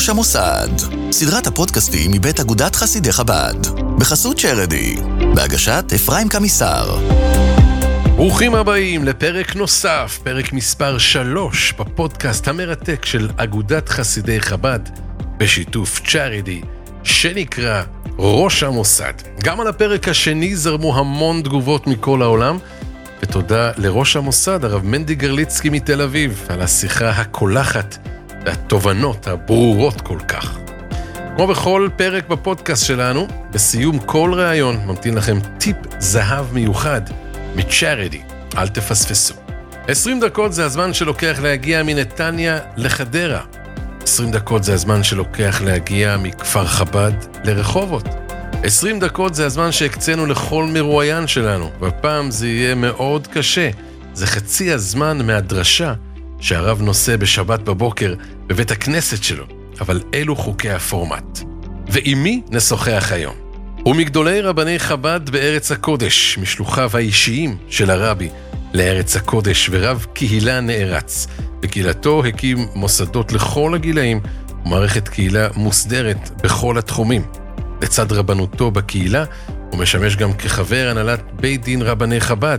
ראש המוסד, סדרת הפודקאסטים מבית אגודת חסידי חב"ד, בחסות שרדי, בהגשת אפרים קמיסר. ברוכים הבאים לפרק נוסף, פרק מספר 3 בפודקאסט המרתק של אגודת חסידי חב"ד, בשיתוף צ'ארידי, שנקרא ראש המוסד. גם על הפרק השני זרמו המון תגובות מכל העולם, ותודה לראש המוסד, הרב מנדי גרליצקי מתל אביב, על השיחה הקולחת והתובנות הברורות כל כך. כמו בכל פרק בפודקאסט שלנו, בסיום כל ראיון ממתין לכם טיפ זהב מיוחד מצ'ארידי, אל תפספסו. 20 דקות זה הזמן שלוקח להגיע מנתניה לחדרה. 20 דקות זה הזמן שלוקח להגיע מכפר חב"ד לרחובות. 20 דקות זה הזמן שהקצינו לכל מרואיין שלנו, והפעם זה יהיה מאוד קשה. זה חצי הזמן מהדרשה שהרב נושא בשבת בבוקר בבית הכנסת שלו, אבל אלו חוקי הפורמט. ועם מי נשוחח היום? ומגדולי רבני חב"ד בארץ הקודש, משלוחיו האישיים של הרבי לארץ הקודש, ורב קהילה נערץ. בקהילתו הקים מוסדות לכל הגילאים ומערכת קהילה מוסדרת בכל התחומים. לצד רבנותו בקהילה, הוא משמש גם כחבר הנהלת בית דין רבני חב"ד,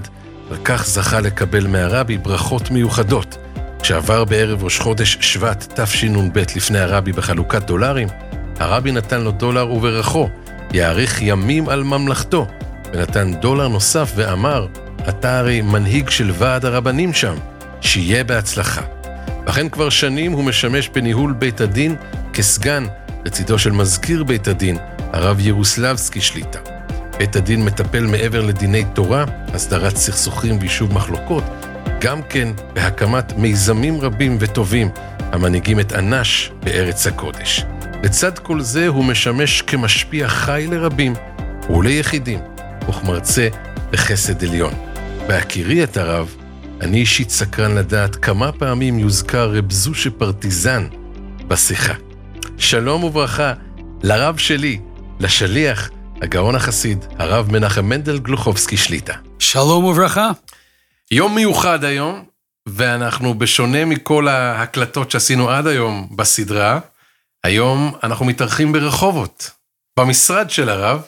וכך זכה לקבל מהרבי ברכות מיוחדות. כשעבר בערב ראש חודש שבט תשנ"ב לפני הרבי בחלוקת דולרים, הרבי נתן לו דולר וברכו, יאריך ימים על ממלכתו, ונתן דולר נוסף ואמר, אתה הרי מנהיג של ועד הרבנים שם, שיהיה בהצלחה. לכן כבר שנים הוא משמש בניהול בית הדין כסגן לצידו של מזכיר בית הדין, הרב ירוסלבסקי שליטה. בית הדין מטפל מעבר לדיני תורה, הסדרת סכסוכים ויישוב מחלוקות, גם כן בהקמת מיזמים רבים וטובים המנהיגים את אנש בארץ הקודש. לצד כל זה הוא משמש כמשפיע חי לרבים וליחידים, וכמרצה בחסד עליון. בהכירי את הרב, אני אישית סקרן לדעת כמה פעמים יוזכר רב זושה פרטיזן בשיחה. שלום וברכה לרב שלי, לשליח, הגאון החסיד, הרב מנחם מנדל גלוחובסקי שליטה. שלום וברכה. יום מיוחד היום, ואנחנו בשונה מכל ההקלטות שעשינו עד היום בסדרה, היום אנחנו מתארחים ברחובות, במשרד של הרב,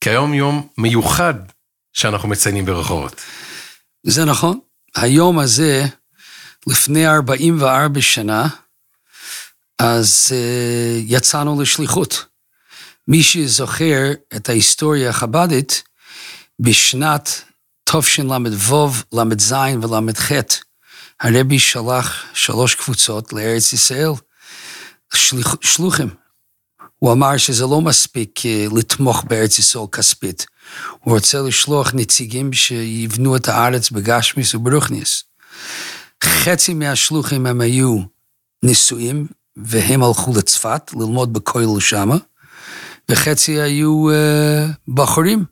כי היום יום מיוחד שאנחנו מציינים ברחובות. זה נכון. היום הזה, לפני 44 שנה, אז uh, יצאנו לשליחות. מי שזוכר את ההיסטוריה החב"דית, בשנת תשל"ו, ל"ז ול"ח, הרבי שלח שלוש קבוצות לארץ ישראל, שלוחים. הוא אמר שזה לא מספיק אה, לתמוך בארץ ישראל כספית. הוא רוצה לשלוח נציגים שיבנו את הארץ בגשמיס וברוכניס. חצי מהשלוחים הם היו נשואים, והם הלכו לצפת ללמוד בכולל שמה, וחצי היו uh, בחורים,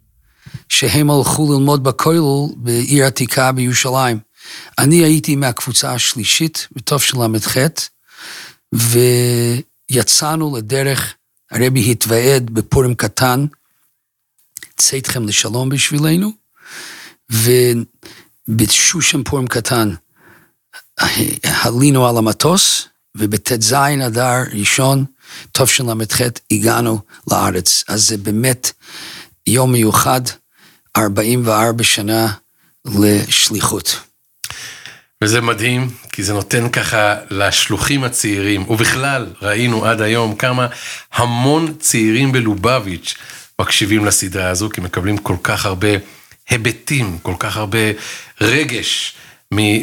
שהם הלכו ללמוד בכולל בעיר עתיקה בירושלים. אני הייתי מהקבוצה השלישית, בתשל"ח, ויצאנו לדרך, הרבי התוועד בפורים קטן, צאתכם לשלום בשבילנו, ובשושם פורים קטן עלינו על המטוס, ובט"ז אדר ראשון, תשל"ח, הגענו לארץ. אז זה באמת יום מיוחד, 44 שנה לשליחות. וזה מדהים, כי זה נותן ככה לשלוחים הצעירים, ובכלל ראינו עד היום כמה המון צעירים בלובביץ' מקשיבים לסדרה הזו, כי מקבלים כל כך הרבה היבטים, כל כך הרבה רגש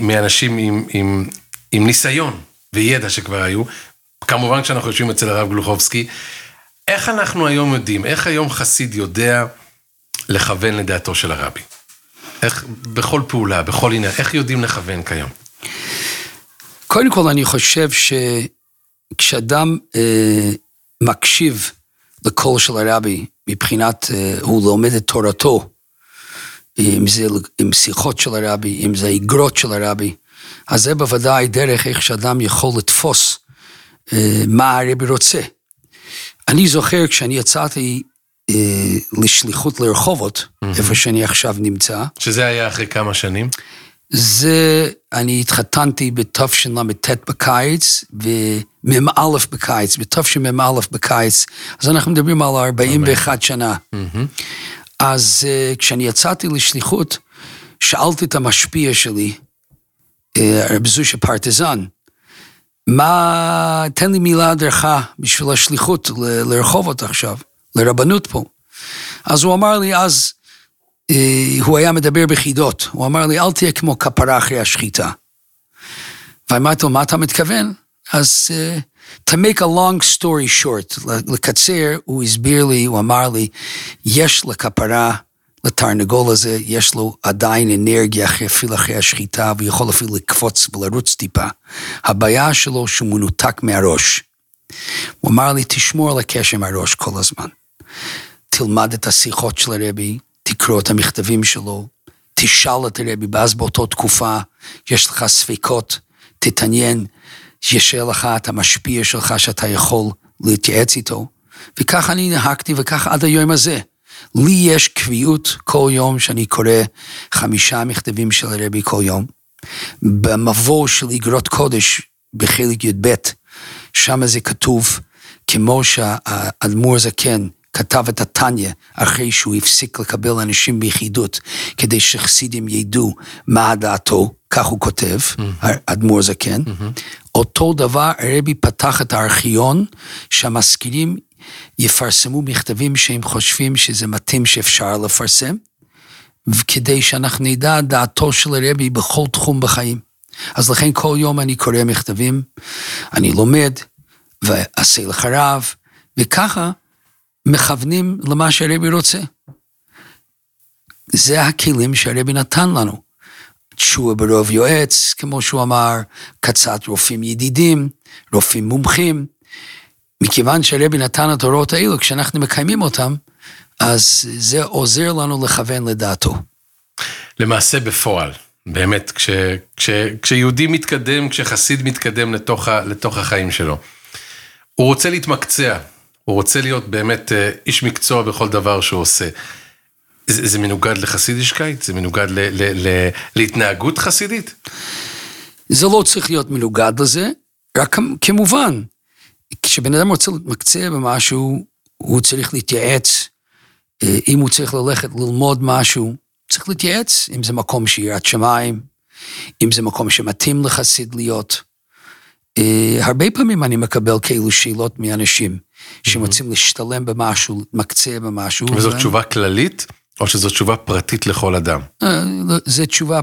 מאנשים עם, עם, עם ניסיון וידע שכבר היו. כמובן כשאנחנו יושבים אצל הרב גלוחובסקי, איך אנחנו היום יודעים, איך היום חסיד יודע לכוון לדעתו של הרבי? איך, בכל פעולה, בכל עניין, איך יודעים לכוון כיום? קודם כל, אני חושב שכשאדם אה, מקשיב לקול של הרבי, מבחינת, אה, הוא לומד את תורתו, אם זה עם שיחות של הרבי, אם זה איגרות של הרבי, אז זה בוודאי דרך איך שאדם יכול לתפוס אה, מה הרבי רוצה. אני זוכר כשאני יצאתי אה, לשליחות לרחובות, mm-hmm. איפה שאני עכשיו נמצא. שזה היה אחרי כמה שנים? זה, אני התחתנתי בתשל"ט בקיץ, ומ"א בקיץ, בתשמ"א בקיץ, אז אנחנו מדברים על 41 שנה. אז uh, כשאני יצאתי לשליחות, שאלתי את המשפיע שלי, uh, רב זושה פרטיזן, מה, תן לי מילה הדרכה בשביל השליחות לרחובות עכשיו, לרבנות פה. אז הוא אמר לי, אז uh, הוא היה מדבר בחידות, הוא אמר לי, אל תהיה כמו כפרה אחרי השחיטה. ואמרתי לו, מה אתה מתכוון? אז uh, to make a long story short, לקצר, הוא הסביר לי, הוא אמר לי, יש לכפרה, לתרנגול הזה, יש לו עדיין אנרגיה אחרי, אפילו אחרי השחיטה, והוא יכול אפילו לקפוץ ולרוץ טיפה. הבעיה שלו שהוא מנותק מהראש. הוא אמר לי, תשמור על הקשר עם הראש כל הזמן. תלמד את השיחות של הרבי, תקרוא את המכתבים שלו, תשאל את הרבי, ואז באותה תקופה יש לך ספקות, תתעניין, שישאר לך את המשפיע שלך שאתה יכול להתייעץ איתו. וכך אני נהגתי וכך עד היום הזה. לי יש קביעות כל יום שאני קורא חמישה מכתבים של הרבי כל יום. במבוא של אגרות קודש בחלק י"ב, שם זה כתוב, כמו שהאדמו"ר זקן כתב את התניא אחרי שהוא הפסיק לקבל אנשים ביחידות, כדי שחסידים ידעו מה דעתו, כך הוא כותב, האדמו"ר זקן. אותו דבר הרבי פתח את הארכיון, שהמשכילים יפרסמו מכתבים שהם חושבים שזה מתאים שאפשר לפרסם, כדי שאנחנו נדע דעתו של הרבי בכל תחום בחיים. אז לכן כל יום אני קורא מכתבים, אני לומד, ועשה לחרב, וככה מכוונים למה שהרבי רוצה. זה הכלים שהרבי נתן לנו. תשועה ברוב יועץ, כמו שהוא אמר, קצת רופאים ידידים, רופאים מומחים. מכיוון שהרבי נתן את ההוראות האלו, כשאנחנו מקיימים אותם, אז זה עוזר לנו לכוון לדעתו. למעשה בפועל, באמת, כש, כש, כשיהודי מתקדם, כשחסיד מתקדם לתוך, לתוך החיים שלו, הוא רוצה להתמקצע, הוא רוצה להיות באמת אה, איש מקצוע בכל דבר שהוא עושה. זה, זה מנוגד לחסידישקייט? זה מנוגד ל, ל, ל, להתנהגות חסידית? זה לא צריך להיות מנוגד לזה, רק כמובן, כשבן אדם רוצה להתמקצע במשהו, הוא צריך להתייעץ. אה, אם הוא צריך ללכת ללמוד משהו, צריך להתייעץ, אם זה מקום שיראת שמיים, אם זה מקום שמתאים לחסיד להיות. אה, הרבה פעמים אני מקבל כאלו שאלות מאנשים שרוצים להשתלם במשהו, להתמקצע במשהו. וזו תשובה כללית, או שזו תשובה פרטית לכל אדם? אה, זו תשובה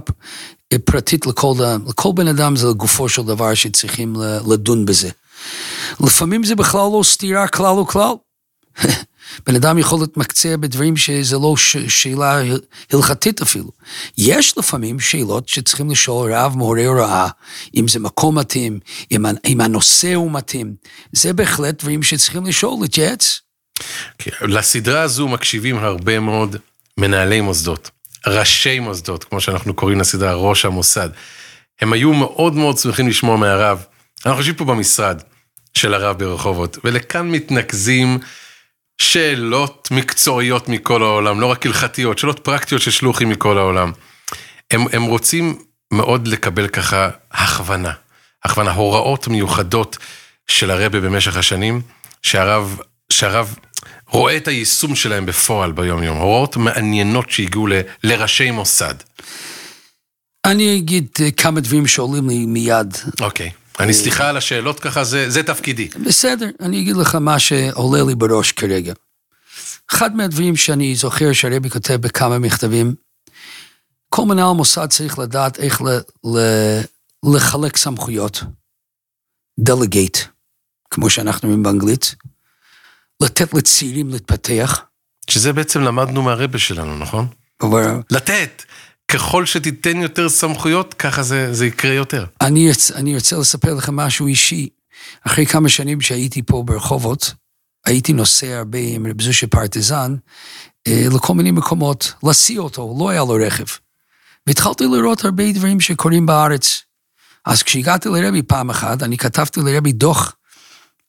פרטית לכל, לכל בן אדם, זה לגופו של דבר שצריכים לדון בזה. לפעמים זה בכלל לא סתירה כלל וכלל. בן אדם יכול להתמקצע בדברים שזה לא ש- שאלה הלכתית אפילו. יש לפעמים שאלות שצריכים לשאול רב מהורי הוראה, אם זה מקום מתאים, אם, אם הנושא הוא מתאים. זה בהחלט דברים שצריכים לשאול, להתייעץ. כן, לסדרה הזו מקשיבים הרבה מאוד מנהלי מוסדות, ראשי מוסדות, כמו שאנחנו קוראים לסדרה, ראש המוסד. הם היו מאוד מאוד שמחים לשמוע מהרב. אנחנו חושבים פה במשרד של הרב ברחובות, ולכאן מתנקזים שאלות מקצועיות מכל העולם, לא רק הלכתיות, שאלות פרקטיות של שלוחים מכל העולם. הם, הם רוצים מאוד לקבל ככה הכוונה, הכוונה, הוראות מיוחדות של הרבה במשך השנים, שהרב, שהרב רואה את היישום שלהם בפועל ביום יום, הוראות מעניינות שהגיעו ל, לראשי מוסד. אני אגיד אה, כמה דברים שעולים לי מיד. אוקיי. אני סליחה על השאלות ככה, זה, זה תפקידי. בסדר, אני אגיד לך מה שעולה לי בראש כרגע. אחד מהדברים שאני זוכר שהרבי כותב בכמה מכתבים, כל מנהל מוסד צריך לדעת איך ל, ל, לחלק סמכויות. דלגייט, כמו שאנחנו אומרים באנגלית, לתת לצעירים להתפתח. שזה בעצם למדנו מהרבה שלנו, נכון? לתת. ככל שתיתן יותר סמכויות, ככה זה, זה יקרה יותר. אני, אני רוצה לספר לך משהו אישי. אחרי כמה שנים שהייתי פה ברחובות, הייתי נוסע הרבה עם רב זושה פרטיזן אה, לכל מיני מקומות, להסיע אותו, לא היה לו רכב. והתחלתי לראות הרבה דברים שקורים בארץ. אז כשהגעתי לרבי פעם אחת, אני כתבתי לרבי דוח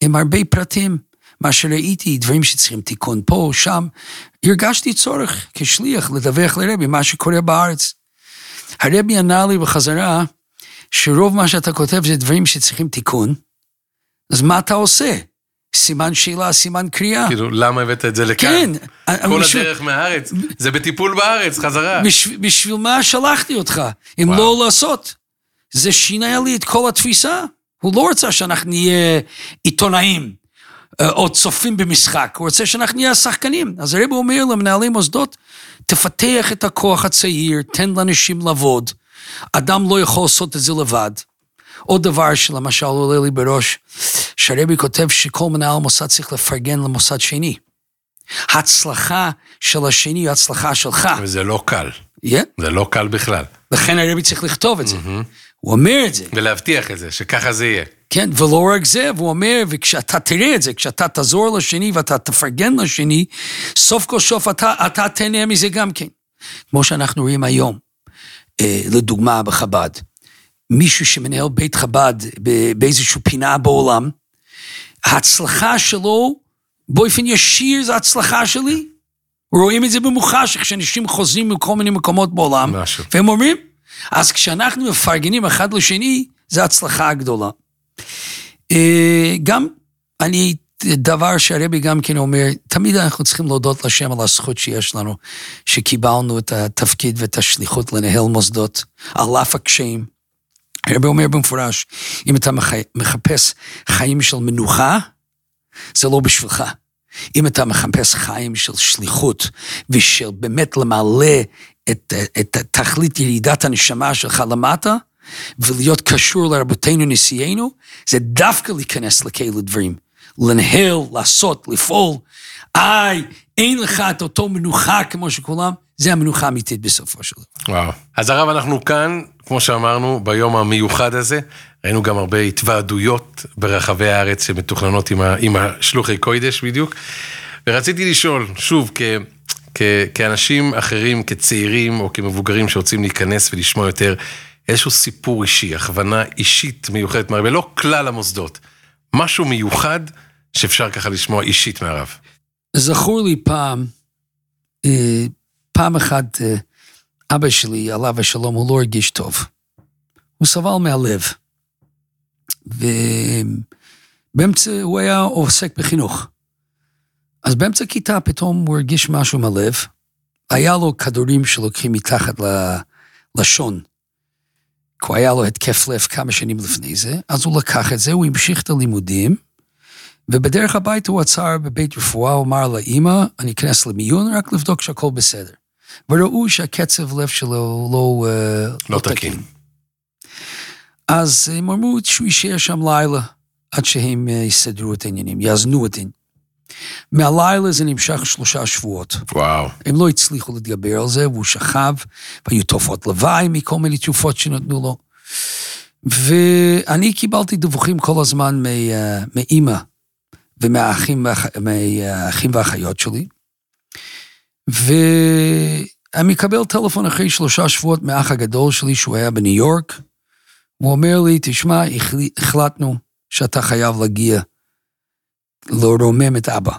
עם הרבה פרטים. מה שראיתי, דברים שצריכים תיקון פה, שם, הרגשתי צורך כשליח לדווח לרבי מה שקורה בארץ. הרבי ענה לי בחזרה, שרוב מה שאתה כותב זה דברים שצריכים תיקון, אז מה אתה עושה? סימן שאלה, סימן קריאה. כאילו, למה הבאת את זה לכאן? כן. כל בשביל- הדרך מהארץ, זה בטיפול בארץ, חזרה. בשביל, בשביל מה שלחתי אותך, אם וואו. לא לעשות? זה שינה לי את כל התפיסה. הוא לא רצה שאנחנו נהיה עיתונאים או צופים במשחק, הוא רוצה שאנחנו נהיה שחקנים. אז הרב אומר למנהלי מוסדות, תפתח את הכוח הצעיר, תן לאנשים לעבוד. אדם לא יכול לעשות את זה לבד. עוד דבר שלמשל עולה לי בראש, שהרבי כותב שכל מנהל מוסד צריך לפרגן למוסד שני. הצלחה של השני היא הצלחה שלך. וזה לא קל, Yeah. זה לא קל בכלל. לכן הרבי צריך לכתוב את זה. הוא אומר את זה, ולהבטיח את זה, שככה זה יהיה. כן, ולא רק זה, והוא אומר, וכשאתה תראה את זה, כשאתה תעזור לשני ואתה תפרגן לשני, סוף כל סוף אתה, אתה תהנה מזה גם כן. כמו שאנחנו רואים היום, אה, לדוגמה בחב"ד. מישהו שמנהל בית חב"ד באיזושהי פינה בעולם, ההצלחה שלו באופן ישיר זה הצלחה שלי. רואים את זה במוחש, כשאנשים חוזרים מכל מיני מקומות בעולם, משהו. והם אומרים, אז כשאנחנו מפרגנים אחד לשני, זה הצלחה גדולה. אה, גם, אני, דבר שהרבי גם כן אומר, תמיד אנחנו צריכים להודות לשם על הזכות שיש לנו, שקיבלנו את התפקיד ואת השליחות לנהל מוסדות, על אף הקשיים. הרבי אומר במפורש, אם אתה מח- מחפש חיים של מנוחה, זה לא בשבילך. אם אתה מחפש חיים של שליחות ושל באמת למלא את, את תכלית ירידת הנשמה שלך למטה, ולהיות קשור לרבותינו נשיאנו, זה דווקא להיכנס לכאלה דברים. לנהל, לעשות, לפעול. איי, אין לך את אותו מנוחה כמו שכולם, זה המנוחה האמיתית בסופו של דבר. וואו. אז הרב, אנחנו כאן, כמו שאמרנו, ביום המיוחד הזה. ראינו גם הרבה התוועדויות ברחבי הארץ שמתוכננות עם, ה, עם השלוחי קוידש בדיוק. ורציתי לשאול, שוב, כ, כ, כאנשים אחרים, כצעירים או כמבוגרים שרוצים להיכנס ולשמוע יותר, איזשהו סיפור אישי, הכוונה אישית מיוחדת מהרבה, לא כלל המוסדות. משהו מיוחד שאפשר ככה לשמוע אישית מהרב. זכור לי פעם, אה, פעם אחת אה, אבא שלי, עליו השלום, הוא לא הרגיש טוב. הוא סבל מהלב. ובאמצע, הוא היה עוסק בחינוך. אז באמצע כיתה פתאום הוא הרגיש משהו מהלב. היה לו כדורים שלוקחים מתחת ללשון. כי היה לו התקף לב כמה שנים לפני זה, אז הוא לקח את זה, הוא המשיך את הלימודים, ובדרך הביתה הוא עצר בבית רפואה, הוא אמר לאימא, אני אכנס למיון רק לבדוק שהכל בסדר. וראו שהקצב לב שלו לא, אה, לא תקין. אז הם אמרו שהוא יישאר שם לילה, עד שהם אה, יסדרו את העניינים, יאזנו את העניינים. מהלילה זה נמשך שלושה שבועות. וואו. הם לא הצליחו להתגבר על זה, והוא שכב, והיו תופעות לוואי מכל מיני תרופות שנתנו לו. ואני קיבלתי דיווחים כל הזמן מ- מאימא ומהאחים והאח- מהאחים והאחיות שלי. ואני מקבל טלפון אחרי שלושה שבועות מהאח הגדול שלי, שהוא היה בניו יורק. הוא אומר לי, תשמע, החל- החלטנו שאתה חייב להגיע לרומם את אבא.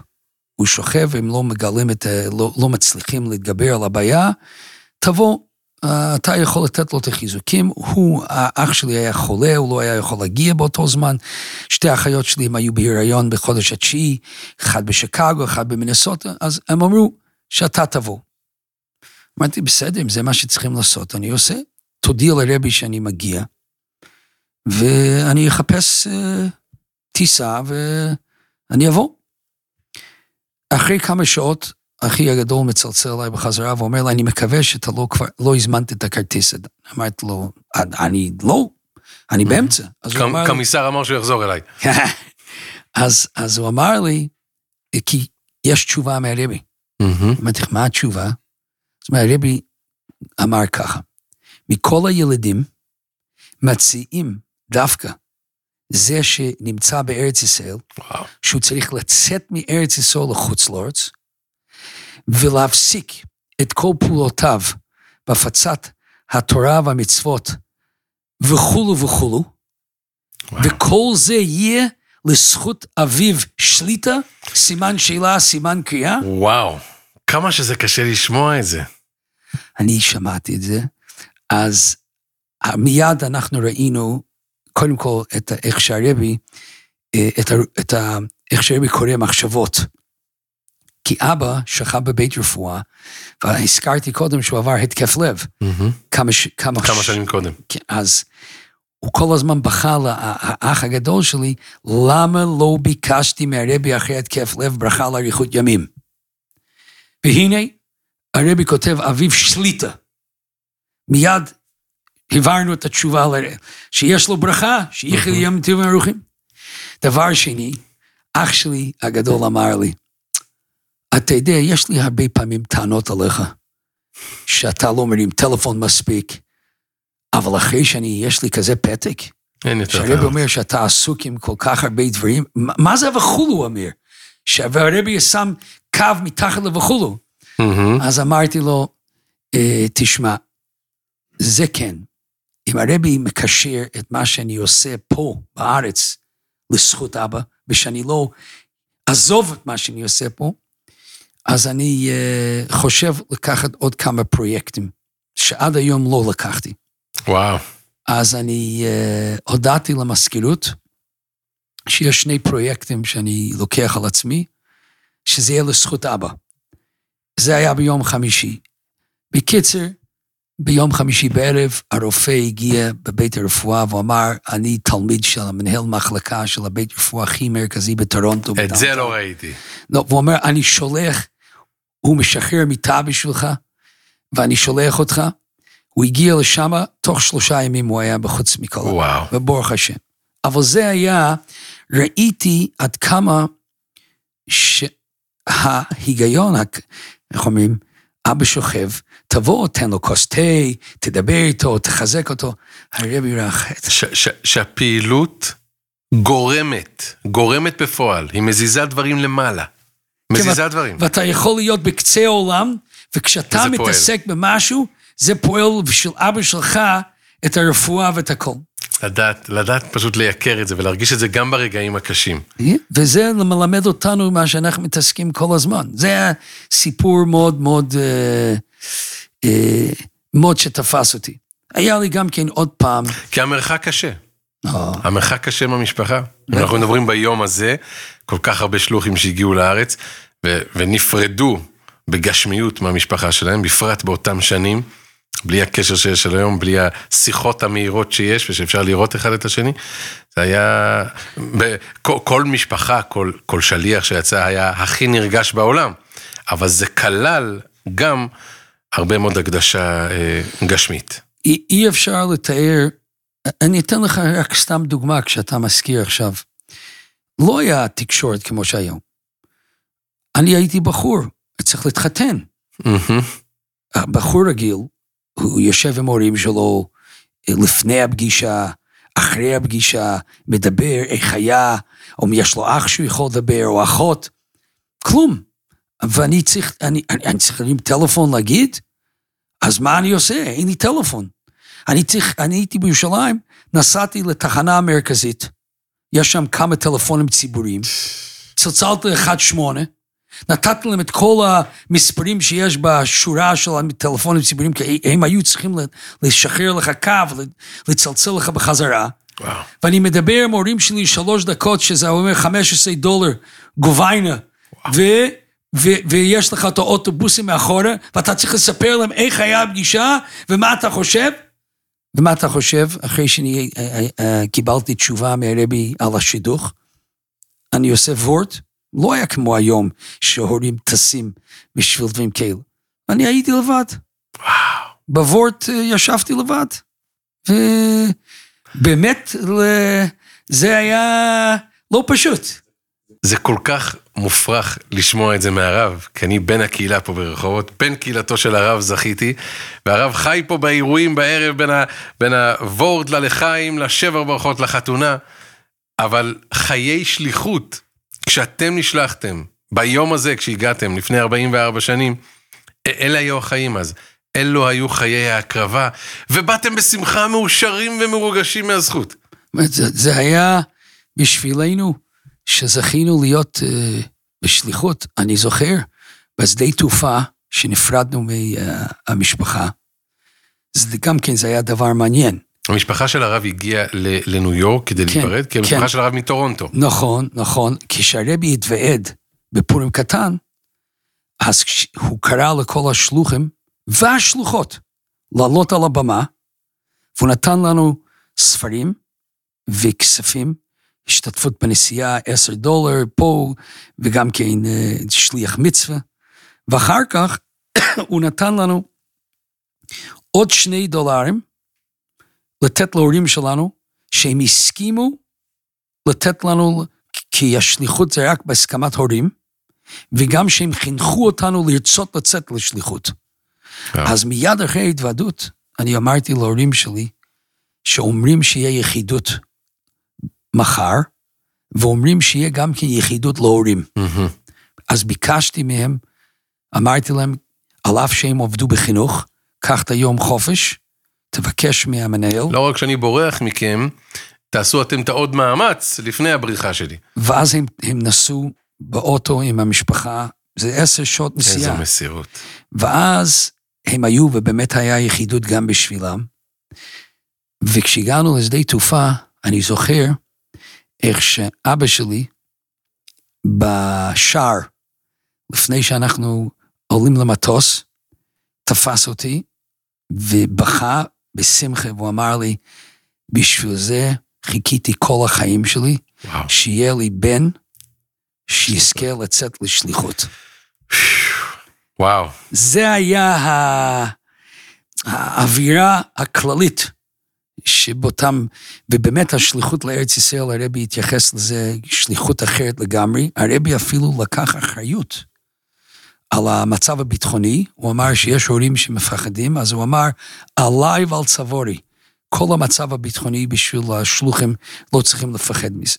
הוא שוכב, הם לא מגלים את, לא, לא מצליחים להתגבר על הבעיה, תבוא, אה, אתה יכול לתת לו את החיזוקים. הוא, האח שלי היה חולה, הוא לא היה יכול להגיע באותו זמן. שתי האחיות שלי הם היו בהיריון בחודש התשיעי, אחד בשיקגו, אחד במינסוטה, אז הם אמרו שאתה תבוא. אמרתי, בסדר, אם זה מה שצריכים לעשות, אני עושה. תודיע לרבי שאני מגיע, ואני אחפש אה, טיסה ואני אבוא. אחרי כמה שעות, אחי הגדול מצלצל אליי בחזרה ואומר לי, אני מקווה שאתה לא כבר, לא הזמנת את הכרטיס. אמרתי לו, אני לא, אני באמצע. אז קמיסר אמר שהוא יחזור אליי. אז, אז הוא אמר לי, כי יש תשובה מהרבי. אמרתי לך, מה התשובה? זאת אומרת, הרבי אמר ככה, מכל הילדים מציעים דווקא זה שנמצא בארץ ישראל, וואו. שהוא צריך לצאת מארץ ישראל לחוץ לארץ, ולהפסיק את כל פעולותיו בהפצת התורה והמצוות וכולו וכולו, וואו. וכל זה יהיה לזכות אביו שליטה, סימן שאלה, סימן קריאה. וואו. כמה שזה קשה לשמוע את זה. אני שמעתי את זה, אז מיד אנחנו ראינו, קודם כל, את איך שהרבי, אה, את, ה- את ה, איך שהרבי קורא מחשבות. כי אבא שכב בבית רפואה, והזכרתי קודם שהוא עבר התקף לב. כמה, ש, כמה, כמה ש- שנים קודם. כן, אז הוא כל הזמן בכה לאח הגדול שלי, למה לא ביקשתי מהרבי אחרי התקף לב ברכה לאריכות ימים? והנה, הרבי כותב, אביו שליטה. מיד הבהרנו את התשובה, ל- שיש לו ברכה, שיחיה ימים טובים וארוכים. דבר שני, אח שלי הגדול אמר לי, אתה יודע, יש לי הרבה פעמים טענות עליך, שאתה לא מרים טלפון מספיק, אבל אחרי שאני, יש לי כזה פתק, שהרבי. אומר שאתה עסוק עם כל כך הרבה דברים, מה זה וכולו, הוא אומר? שהרבי שם קו מתחת לווכולו. מהמם. אז אמרתי לו, אה, תשמע, זה כן, אם הרבי מקשר את מה שאני עושה פה, בארץ, לזכות אבא, ושאני לא אעזוב את מה שאני עושה פה, אז אני אה, חושב לקחת עוד כמה פרויקטים, שעד היום לא לקחתי. וואו. אז אני uh, הודעתי למזכירות שיש שני פרויקטים שאני לוקח על עצמי, שזה יהיה לזכות אבא. זה היה ביום חמישי. בקיצר, ביום חמישי בערב הרופא הגיע בבית הרפואה ואמר, אני תלמיד של המנהל מחלקה של הבית רפואה הכי מרכזי בטורונטו. את זה לא ראיתי. לא, והוא אומר, אני שולח, הוא משחרר מיטה בשבילך, ואני שולח אותך. הוא הגיע לשם, תוך שלושה ימים הוא היה בחוץ מכל וואו. וברוך השם. אבל זה היה, ראיתי עד כמה שההיגיון, איך אומרים, אבא שוכב, תבוא, תן לו כוס תה, תדבר איתו, תחזק אותו. הרבי רחץ. ש- ש- שהפעילות גורמת, גורמת בפועל, היא מזיזה דברים למעלה. מזיזה כן, דברים. ואתה יכול להיות בקצה העולם, וכשאתה וזה פועל. מתעסק במשהו, זה פועל בשביל אבא שלך את הרפואה ואת הכל. לדעת, לדעת פשוט לייקר את זה ולהרגיש את זה גם ברגעים הקשים. וזה מלמד אותנו מה שאנחנו מתעסקים כל הזמן. זה סיפור מאוד מאוד, אה, אה, מאוד שתפס אותי. היה לי גם כן עוד פעם, כי המרחק קשה. אה, המרחק קשה מהמשפחה. אנחנו מדברים ביום הזה, כל כך הרבה שלוחים שהגיעו לארץ ו- ונפרדו בגשמיות מהמשפחה שלהם, בפרט באותם שנים, בלי הקשר שיש של היום, בלי השיחות המהירות שיש ושאפשר לראות אחד את השני. זה היה, ב- כל, כל משפחה, כל, כל שליח שיצא היה הכי נרגש בעולם, אבל זה כלל גם הרבה מאוד הקדשה אה, גשמית. אי, אי אפשר לתאר, אני אתן לך רק סתם דוגמה כשאתה מזכיר עכשיו. לא היה תקשורת כמו שהיום. אני הייתי בחור, צריך להתחתן. מהמם. הבחור רגיל, הוא יושב עם ההורים שלו לפני הפגישה, אחרי הפגישה, מדבר איך היה, או אם יש לו אח שהוא יכול לדבר, או אחות, כלום. ואני צריך, אני, אני, אני צריך להרים טלפון להגיד, אז מה אני עושה? אין לי טלפון. אני צריך, אני הייתי בירושלים, נסעתי לתחנה המרכזית, יש שם כמה טלפונים ציבוריים, צלצלתי ל-1-8, נתתי להם את כל המספרים שיש בשורה של הטלפונים ציבוריים, כי הם היו צריכים לשחרר לך קו, לצלצל לך בחזרה. וואו. ואני מדבר עם ההורים שלי שלוש דקות, שזה אומר 15 דולר גוביינה, ו, ו, ויש לך את האוטובוסים מאחורה, ואתה צריך לספר להם איך היה הפגישה, ומה אתה חושב. ומה אתה חושב, אחרי שאני אה, אה, קיבלתי תשובה מהרבי על השידוך, אני עושה וורט, לא היה כמו היום שהורים טסים בשביל דברים כאלו. אני הייתי לבד. וואו. בוורט אה, ישבתי לבד. ובאמת, זה היה לא פשוט. זה כל כך מופרך לשמוע את זה מהרב, כי אני בן הקהילה פה ברחובות, בן קהילתו של הרב זכיתי, והרב חי פה באירועים בערב בין, בין הוורד ללחיים, לשבר ברכות, לחתונה, אבל חיי שליחות, כשאתם נשלחתם, ביום הזה כשהגעתם, לפני 44 שנים, אלה היו החיים אז. אלו היו חיי ההקרבה, ובאתם בשמחה מאושרים ומרוגשים מהזכות. זה, זה היה בשבילנו, שזכינו להיות uh, בשליחות. אני זוכר, בשדה תעופה, שנפרדנו מהמשפחה, זה גם כן, זה היה דבר מעניין. המשפחה של הרב הגיעה לניו יורק כדי כן, להיפרד, כי כן. המשפחה של הרב מטורונטו. נכון, נכון. כשהרבי התוועד בפורים קטן, אז הוא קרא לכל השלוחים והשלוחות לעלות על הבמה, והוא נתן לנו ספרים וכספים, השתתפות בנסיעה, עשר דולר פה, וגם כן אה, שליח מצווה. ואחר כך הוא נתן לנו עוד שני דולרים לתת להורים שלנו, שהם הסכימו לתת לנו, כי השליחות זה רק בהסכמת הורים, וגם שהם חינכו אותנו לרצות לצאת לשליחות. אה. אז מיד אחרי ההתוועדות, אני אמרתי להורים שלי, שאומרים שיהיה יחידות מחר, ואומרים שיהיה גם כן יחידות להורים. מהמם. אז ביקשתי מהם, אמרתי להם, על אף שהם עבדו בחינוך, קח את היום חופש, תבקש מהמנהל, לא רק שאני בורח מכם, תעשו אתם את העוד מאמץ לפני הבריחה שלי. ואז הם, הם נסעו באוטו עם המשפחה, זה עשר שעות איזה נסיעה. מסירות. ואז הם היו, ובאמת היה יחידות גם בשבילם. וכשהגענו לשדה תעופה, אני זוכר איך שאבא שלי, בשער, לפני שאנחנו עולים למטוס, תפס אותי ובכה בשמחה, והוא אמר לי, בשביל זה חיכיתי כל החיים שלי, וואו. שיהיה לי בן שיזכה לצאת לשליחות. וואו. זה היה האווירה הכללית שבאותם, ובאמת השליחות לארץ ישראל, הרבי התייחס לזה שליחות אחרת לגמרי. הרבי אפילו לקח אחריות על המצב הביטחוני. הוא אמר שיש הורים שמפחדים, אז הוא אמר, עליי ועל צבורי. כל המצב הביטחוני בשביל השלוחים לא צריכים לפחד מזה.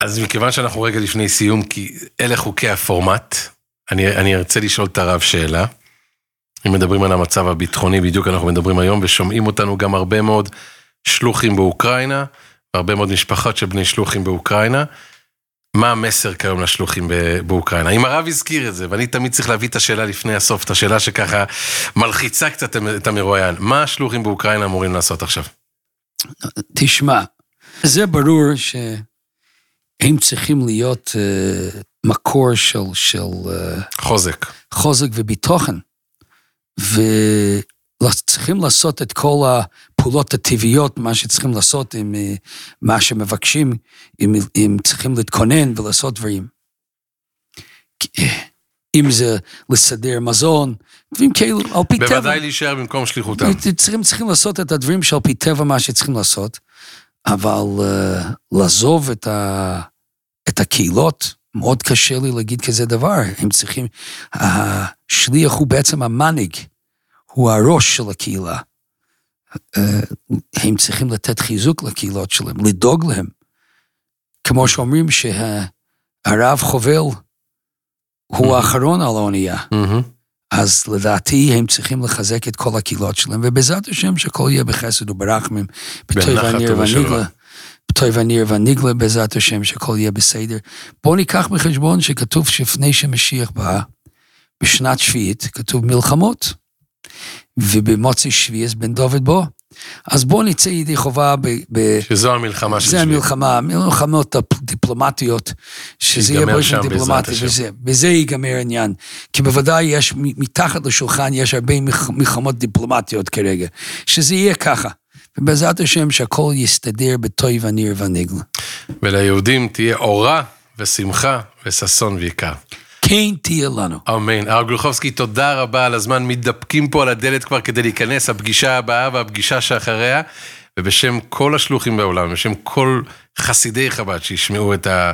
אז מכיוון שאנחנו רגע לפני סיום, כי אלה חוקי הפורמט, אני, אני ארצה לשאול את הרב שאלה. אם מדברים על המצב הביטחוני, בדיוק אנחנו מדברים היום, ושומעים אותנו גם הרבה מאוד שלוחים באוקראינה, והרבה מאוד משפחות של בני שלוחים באוקראינה. מה המסר כיום לשלוחים באוקראינה? אם הרב הזכיר את זה, ואני תמיד צריך להביא את השאלה לפני הסוף, את השאלה שככה מלחיצה קצת את המרואיין, מה השלוחים באוקראינה אמורים לעשות עכשיו? תשמע, זה ברור שהם צריכים להיות uh, מקור של, של uh, חוזק. חוזק וביטחון, וצריכים לעשות את כל הפעולות הטבעיות, מה שצריכים לעשות עם uh, מה שמבקשים, אם, אם צריכים להתכונן ולעשות דברים. אם זה לסדר מזון, דברים כאלו, על פי טבע. בוודאי להישאר במקום שליחותם. צריכים, צריכים לעשות את הדברים שעל פי טבע מה שצריכים לעשות, אבל uh, לעזוב את, ה, את הקהילות, מאוד קשה לי להגיד כזה דבר. הם צריכים, השליח הוא בעצם המנהיג, הוא הראש של הקהילה. Uh, הם צריכים לתת חיזוק לקהילות שלהם, לדאוג להם. כמו שאומרים שהרב חובל הוא האחרון על האונייה. מהמם. אז לדעתי הם צריכים לחזק את כל הקהילות שלהם, ובעזרת השם שהכל יהיה בחסד וברחמים, בטוב הניר ובשלווה. והניגלה, בטוב הניר והניגלה בעזרת השם שהכל יהיה בסדר. בואו ניקח בחשבון שכתוב שלפני שמשיח בא, בשנת שביעית, כתוב מלחמות, ובמוצאי שביעס בן דוד בוא. אז בואו נצא ידי חובה ב... ב שזו המלחמה של זה שביעית. המלחמה, מלחמות דיפלומטיות, שזה יהיה באופן דיפלומטי. וזה, וזה ייגמר העניין. כי בוודאי יש, מתחת לשולחן יש הרבה מלחמות דיפלומטיות כרגע, שזה יהיה ככה. ובעזרת השם שהכל יסתדר בטוב הניר והניגלה. וליהודים תהיה אורה ושמחה וששון ויקר. כן תהיה לנו. אמן. הרב גלוחובסקי, תודה רבה על הזמן. מתדפקים פה על הדלת כבר כדי להיכנס, הפגישה הבאה והפגישה שאחריה. ובשם כל השלוחים בעולם, בשם כל חסידי חב"ד שישמעו את, ה,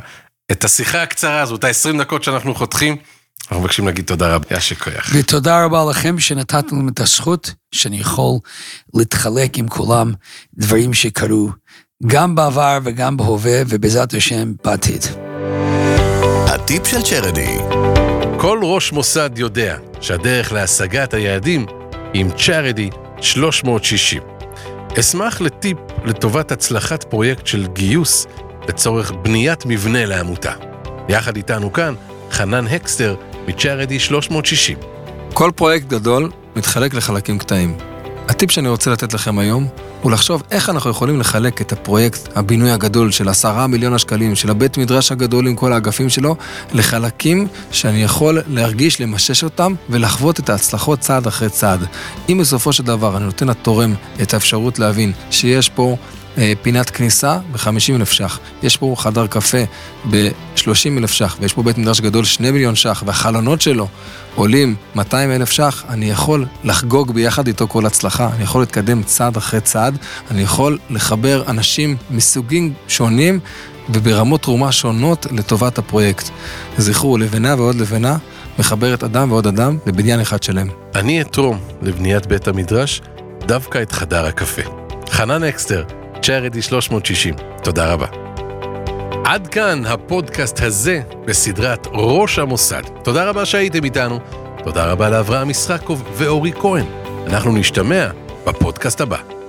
את השיחה הקצרה הזאת, ה-20 דקות שאנחנו חותכים, אנחנו מבקשים להגיד תודה רבה. יאשי כויח. ותודה רבה לכם שנתתם לנו את הזכות שאני יכול להתחלק עם כולם דברים שקרו גם בעבר וגם בהווה, ובעזרת השם בעתיד. הטיפ של צ'רדי, כל ראש מוסד יודע שהדרך להשגת היעדים היא עם צ'ארדי 360. אשמח לטיפ לטובת הצלחת פרויקט של גיוס לצורך בניית מבנה לעמותה. יחד איתנו כאן, חנן הקסטר מצ'ארדי 360. כל פרויקט גדול מתחלק לחלקים קטעים. הטיפ שאני רוצה לתת לכם היום הוא לחשוב איך אנחנו יכולים לחלק את הפרויקט, הבינוי הגדול של עשרה מיליון השקלים, של הבית מדרש הגדול עם כל האגפים שלו, לחלקים שאני יכול להרגיש, למשש אותם ולחוות את ההצלחות צעד אחרי צעד. אם בסופו של דבר אני נותן לתורם את האפשרות להבין שיש פה פינת כניסה ב-50 אלף ש"ח, יש פה חדר קפה ב-30 אלף ש"ח, ויש פה בית מדרש גדול 2 מיליון ש"ח, והחלונות שלו עולים 200 אלף ש"ח, אני יכול לחגוג ביחד איתו כל הצלחה, אני יכול להתקדם צעד אחרי צעד, אני יכול לחבר אנשים מסוגים שונים וברמות תרומה שונות לטובת הפרויקט. זכרו, לבנה ועוד לבנה מחברת אדם ועוד אדם לבניין אחד שלם. אני אתרום לבניית בית המדרש דווקא את חדר הקפה. חנן אקסטר, Charidy 360, תודה רבה. עד כאן הפודקאסט הזה בסדרת ראש המוסד. תודה רבה שהייתם איתנו, תודה רבה לאברהם ישחקוב ואורי כהן. אנחנו נשתמע בפודקאסט הבא.